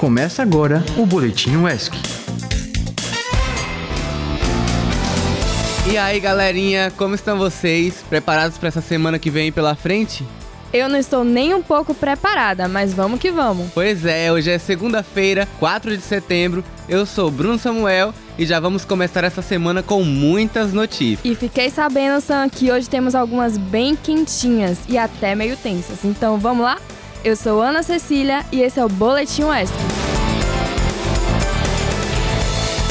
Começa agora o Boletim UESC. E aí, galerinha, como estão vocês? Preparados para essa semana que vem pela frente? Eu não estou nem um pouco preparada, mas vamos que vamos. Pois é, hoje é segunda-feira, 4 de setembro. Eu sou Bruno Samuel e já vamos começar essa semana com muitas notícias. E fiquei sabendo, Sam, que hoje temos algumas bem quentinhas e até meio tensas. Então vamos lá? Eu sou Ana Cecília e esse é o Boletim Oeste.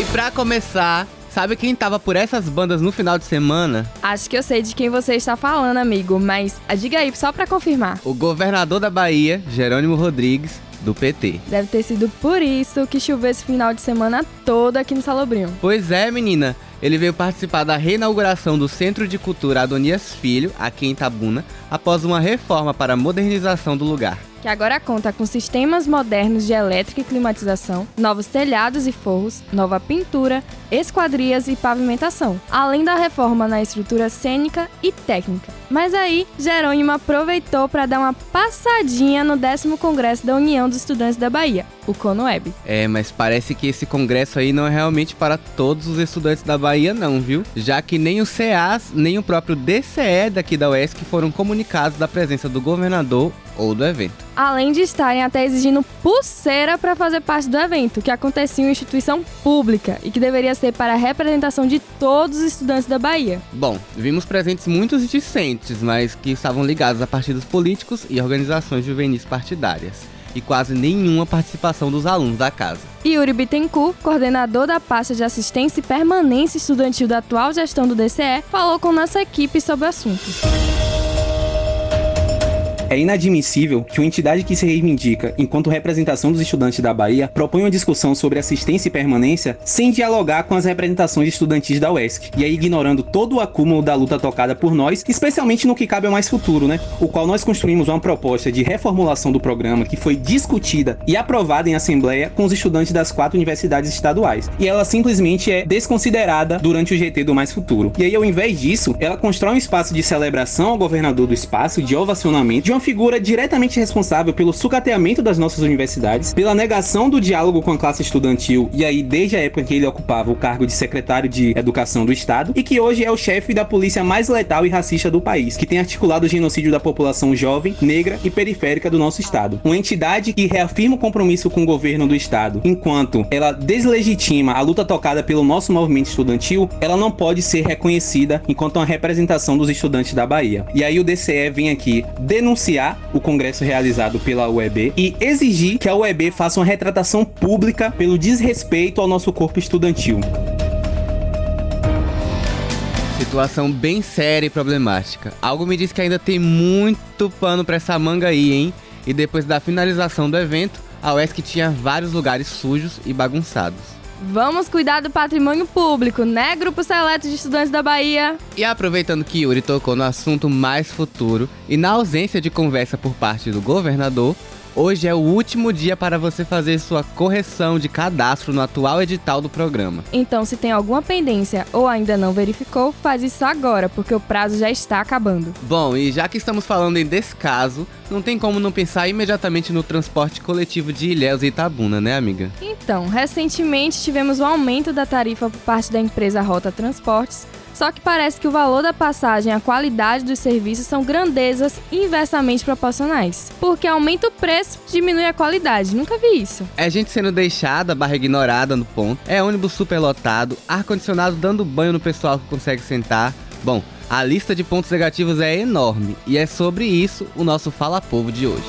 E para começar, Sabe quem tava por essas bandas no final de semana? Acho que eu sei de quem você está falando, amigo, mas diga aí só para confirmar. O governador da Bahia, Jerônimo Rodrigues, do PT. Deve ter sido por isso que choveu esse final de semana todo aqui no Salobrinho. Pois é, menina. Ele veio participar da reinauguração do Centro de Cultura Adonias Filho, aqui em Itabuna, após uma reforma para a modernização do lugar que agora conta com sistemas modernos de elétrica e climatização, novos telhados e forros, nova pintura, esquadrias e pavimentação, além da reforma na estrutura cênica e técnica. Mas aí, Jerônimo aproveitou para dar uma passadinha no décimo Congresso da União dos Estudantes da Bahia, o CONUEB. É, mas parece que esse congresso aí não é realmente para todos os estudantes da Bahia não, viu? Já que nem o CEAS, nem o próprio DCE daqui da UESC foram comunicados da presença do governador ou do evento. Além de estarem até exigindo pulseira para fazer parte do evento, que acontecia em uma instituição pública e que deveria ser para a representação de todos os estudantes da Bahia. Bom, vimos presentes muitos discentes, mas que estavam ligados a partidos políticos e organizações juvenis partidárias e quase nenhuma participação dos alunos da casa. Yuri Bittencourt, coordenador da pasta de assistência e permanência estudantil da atual gestão do DCE, falou com nossa equipe sobre o assunto. É inadmissível que uma entidade que se reivindica enquanto representação dos estudantes da Bahia proponha uma discussão sobre assistência e permanência sem dialogar com as representações estudantis da UESC, e aí ignorando todo o acúmulo da luta tocada por nós, especialmente no que cabe ao mais futuro, né? O qual nós construímos uma proposta de reformulação do programa que foi discutida e aprovada em assembleia com os estudantes das quatro universidades estaduais. E ela simplesmente é desconsiderada durante o GT do mais futuro. E aí, ao invés disso, ela constrói um espaço de celebração ao governador do espaço, de ovacionamento, de uma figura diretamente responsável pelo sucateamento das nossas universidades, pela negação do diálogo com a classe estudantil, e aí desde a época que ele ocupava o cargo de secretário de Educação do Estado, e que hoje é o chefe da polícia mais letal e racista do país, que tem articulado o genocídio da população jovem, negra e periférica do nosso estado. Uma entidade que reafirma o compromisso com o governo do estado, enquanto ela deslegitima a luta tocada pelo nosso movimento estudantil, ela não pode ser reconhecida enquanto uma representação dos estudantes da Bahia. E aí o DCE vem aqui denunciar denunciar o congresso realizado pela UEB e exigir que a UEB faça uma retratação pública pelo desrespeito ao nosso corpo estudantil. Situação bem séria e problemática. Algo me diz que ainda tem muito pano para essa manga aí, hein? E depois da finalização do evento, a UESC tinha vários lugares sujos e bagunçados. Vamos cuidar do patrimônio público, né, Grupo Seleto de Estudantes da Bahia? E aproveitando que Yuri tocou no assunto mais futuro e na ausência de conversa por parte do governador, Hoje é o último dia para você fazer sua correção de cadastro no atual edital do programa. Então, se tem alguma pendência ou ainda não verificou, faz isso agora, porque o prazo já está acabando. Bom, e já que estamos falando em descaso, não tem como não pensar imediatamente no transporte coletivo de Ilhéus e Itabuna, né, amiga? Então, recentemente tivemos o um aumento da tarifa por parte da empresa Rota Transportes, só que parece que o valor da passagem e a qualidade dos serviços são grandezas inversamente proporcionais. Porque aumenta o preço, diminui a qualidade. Nunca vi isso. É gente sendo deixada, barra ignorada no ponto. É ônibus superlotado, ar-condicionado dando banho no pessoal que consegue sentar. Bom, a lista de pontos negativos é enorme e é sobre isso o nosso Fala Povo de hoje.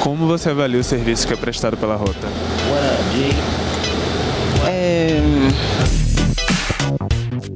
Como você avalia o serviço que é prestado pela rota?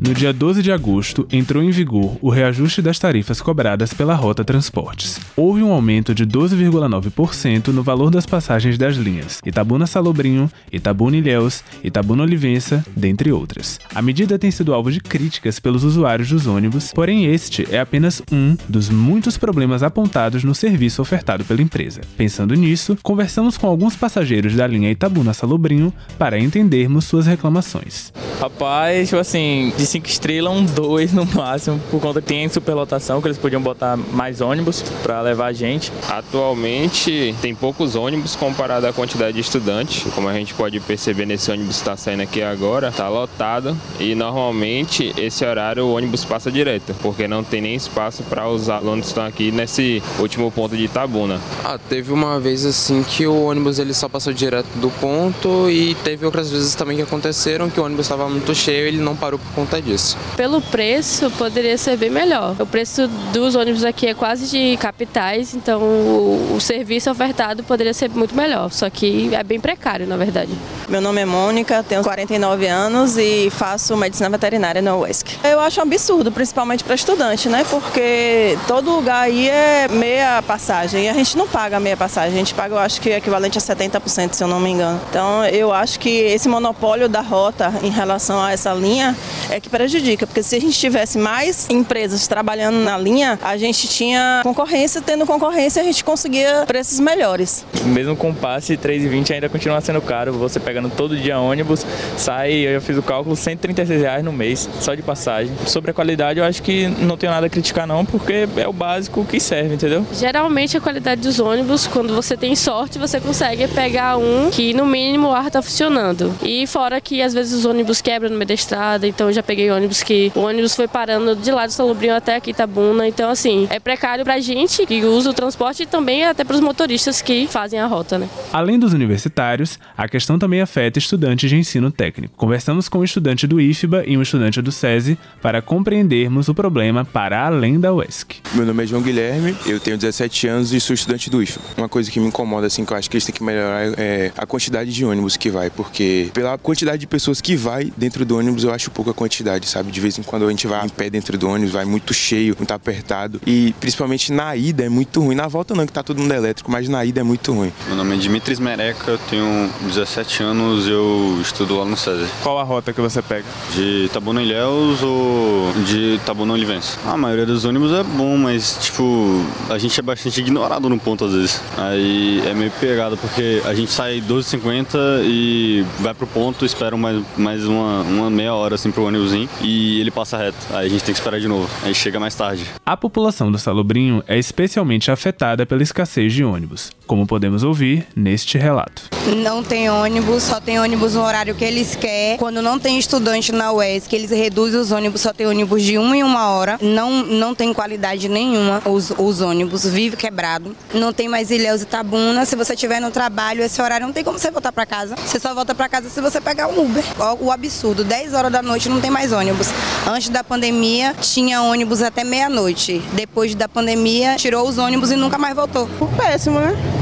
No dia 12 de agosto, entrou em vigor o reajuste das tarifas cobradas pela Rota Transportes. Houve um aumento de 12,9% no valor das passagens das linhas Itabuna Salobrinho, Itabuna Ilhéus, Itabuna Olivença, dentre outras. A medida tem sido alvo de críticas pelos usuários dos ônibus, porém este é apenas um dos muitos problemas apontados no serviço ofertado pela empresa. Pensando nisso, conversamos com alguns passageiros da linha Itabuna Salobrinho para entendermos suas reclamações. Rapaz, tipo assim, de cinco estrelas, um dois no máximo, por conta que tem superlotação, que eles podiam botar mais ônibus para levar a gente. Atualmente tem poucos ônibus comparado à quantidade de estudantes. Como a gente pode perceber nesse ônibus que está saindo aqui agora, está lotado e normalmente esse horário o ônibus passa direto, porque não tem nem espaço para os alunos que estão aqui nesse último ponto de Itabuna. Ah, teve uma vez assim que o ônibus ele só passou direto do ponto e teve outras vezes também que aconteceram que o ônibus estava muito cheio e ele não parou por conta disso. Pelo preço, poderia ser bem melhor. O preço dos ônibus aqui é quase de capitais, então o, o serviço ofertado poderia ser muito melhor, só que é bem precário, na verdade. Meu nome é Mônica, tenho 49 anos e faço medicina veterinária na UESC. Eu acho um absurdo, principalmente para estudante, né? Porque todo lugar aí é meia passagem e a gente não paga meia passagem, a gente paga, eu acho que equivalente a 70%, se eu não me engano. Então, eu acho que esse monopólio da rota em relação a essa linha é que prejudica, porque se a gente tivesse mais empresas trabalhando na linha, a gente tinha concorrência, tendo concorrência a gente conseguia preços melhores. Mesmo com passe 3,20 ainda continua sendo caro, você pegando todo dia ônibus, sai, eu já fiz o cálculo, 136 reais no mês, só de passagem. Sobre a qualidade, eu acho que não tenho nada a criticar não, porque é o básico que serve, entendeu? Geralmente a qualidade dos ônibus, quando você tem sorte, você consegue pegar um que no mínimo o ar tá funcionando. E fora que às vezes os ônibus quebram no meio da estrada, então eu já peguei ônibus que o ônibus foi parando de lá do Salobrinho até aqui Itabuna, então assim, é precário pra gente que usa o transporte e também até para os motoristas que fazem a rota, né? Além dos universitários, a questão também afeta estudantes de ensino técnico. Conversamos com um estudante do IFBA e um estudante do SESI para compreendermos o problema para além da UESC. Meu nome é João Guilherme, eu tenho 17 anos e sou estudante do IFBA. Uma coisa que me incomoda, assim, que eu acho que eles têm que melhorar é a quantidade de ônibus que vai, porque pela quantidade de pessoas que vai dentro do ônibus, eu acho pouca quantidade, sabe? De vez em quando a gente vai em pé dentro do ônibus, vai muito cheio, muito apertado. E principalmente na ida é muito ruim. Na volta não, que tá todo mundo elétrico, mas na ida é muito ruim. Meu nome é Dimitris Mereca, eu tenho 17 anos e eu estudo lá no César. Qual a rota que você pega? De Itabuna Ilhéus ou de Itabuna Olivense? A maioria dos ônibus é bom, mas tipo, a gente é bastante ignorado no ponto às vezes. Aí é meio pegado porque a gente sai 12h50 e vai pro ponto, espera mais, mais uma, uma meia hora assim pro ônibus ir, e ele passa reto. Aí a gente tem que esperar de novo. Aí chega mais tarde. A população do Salobrinho é especialmente afetada pela escassez de ônibus, como podemos ouvir neste relato. Não tem ônibus, só tem ônibus no horário que eles querem. Quando não tem estudante na UESC, eles reduzem os ônibus, só tem ônibus de uma em uma hora. Não, não tem qualidade nenhuma os, os ônibus, vive quebrado. Não tem mais Ilhéus e Tabuna. Se você estiver no trabalho, esse horário não tem como você voltar para casa. Você só volta para casa se você pegar um Uber. O, o absurdo, 10 horas da noite não tem mais ônibus. Antes da pandemia, tinha ônibus até meia-noite. Depois da pandemia, tirou os ônibus e nunca mais voltou. Péssimo, né?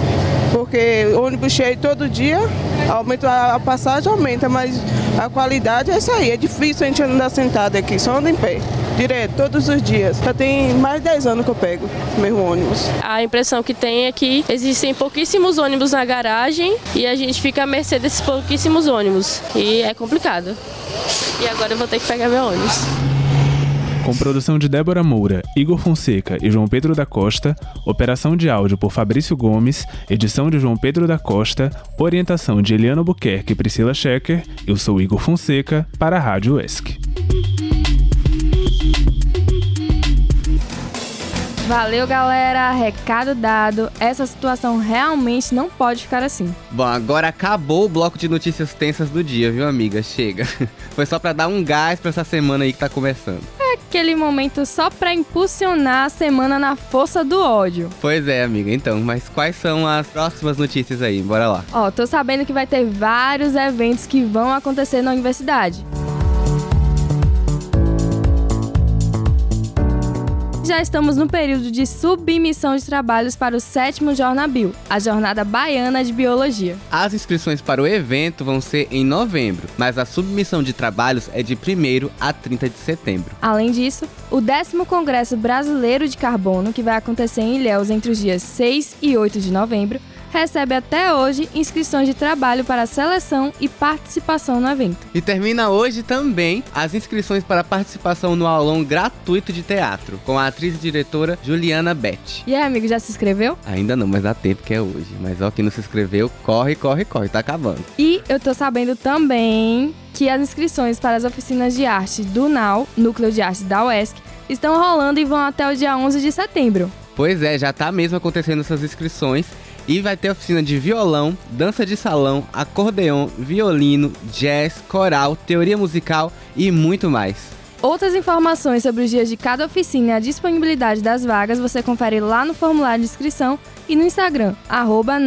Porque ônibus cheio todo dia, aumenta a passagem, aumenta, mas a qualidade é isso aí. É difícil a gente andar sentado aqui, só anda em pé. Direto, todos os dias. Já tem mais de 10 anos que eu pego mesmo ônibus. A impressão que tem é que existem pouquíssimos ônibus na garagem e a gente fica à mercê desses pouquíssimos ônibus. E é complicado. E agora eu vou ter que pegar meu ônibus. Com produção de Débora Moura, Igor Fonseca e João Pedro da Costa, operação de áudio por Fabrício Gomes, edição de João Pedro da Costa, orientação de Eliana Buquerque e Priscila Schecker, eu sou Igor Fonseca, para a Rádio ESC. Valeu, galera. Recado dado. Essa situação realmente não pode ficar assim. Bom, agora acabou o bloco de notícias tensas do dia, viu, amiga? Chega. Foi só pra dar um gás pra essa semana aí que tá começando. Aquele momento só pra impulsionar a semana na força do ódio. Pois é, amiga. Então, mas quais são as próximas notícias aí? Bora lá. Ó, tô sabendo que vai ter vários eventos que vão acontecer na universidade. Já estamos no período de submissão de trabalhos para o sétimo Jornabil, a Jornada Baiana de Biologia. As inscrições para o evento vão ser em novembro, mas a submissão de trabalhos é de 1 a 30 de setembro. Além disso, o décimo Congresso Brasileiro de Carbono, que vai acontecer em Ilhéus entre os dias 6 e 8 de novembro, recebe até hoje inscrições de trabalho para seleção e participação no evento. E termina hoje também as inscrições para participação no aulão gratuito de teatro, com a atriz e diretora Juliana Beth. E aí, amigo, já se inscreveu? Ainda não, mas dá tempo que é hoje. Mas ó, quem não se inscreveu, corre, corre, corre, tá acabando. E eu tô sabendo também que as inscrições para as oficinas de arte do NAU, Núcleo de Artes da UESC, estão rolando e vão até o dia 11 de setembro. Pois é, já tá mesmo acontecendo essas inscrições. E vai ter oficina de violão, dança de salão, acordeon, violino, jazz, coral, teoria musical e muito mais. Outras informações sobre os dias de cada oficina e a disponibilidade das vagas você confere lá no formulário de inscrição e no Instagram, arroba.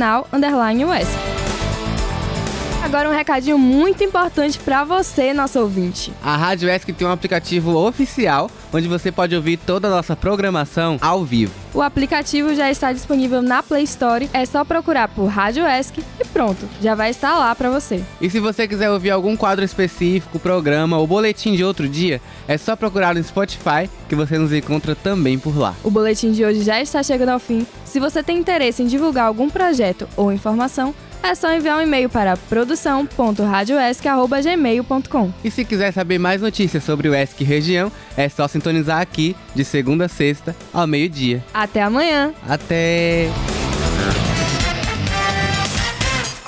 Agora um recadinho muito importante para você, nosso ouvinte. A Rádio ESC tem um aplicativo oficial onde você pode ouvir toda a nossa programação ao vivo. O aplicativo já está disponível na Play Store, é só procurar por Rádio ESC e pronto, já vai estar lá para você. E se você quiser ouvir algum quadro específico, programa ou boletim de outro dia, é só procurar no Spotify que você nos encontra também por lá. O boletim de hoje já está chegando ao fim. Se você tem interesse em divulgar algum projeto ou informação, é só enviar um e-mail para produção.radioesc.gmail.com. E se quiser saber mais notícias sobre o ESC região, é só sintonizar aqui de segunda a sexta ao meio-dia. Até amanhã! Até!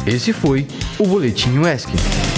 Esse foi o Boletim ESC.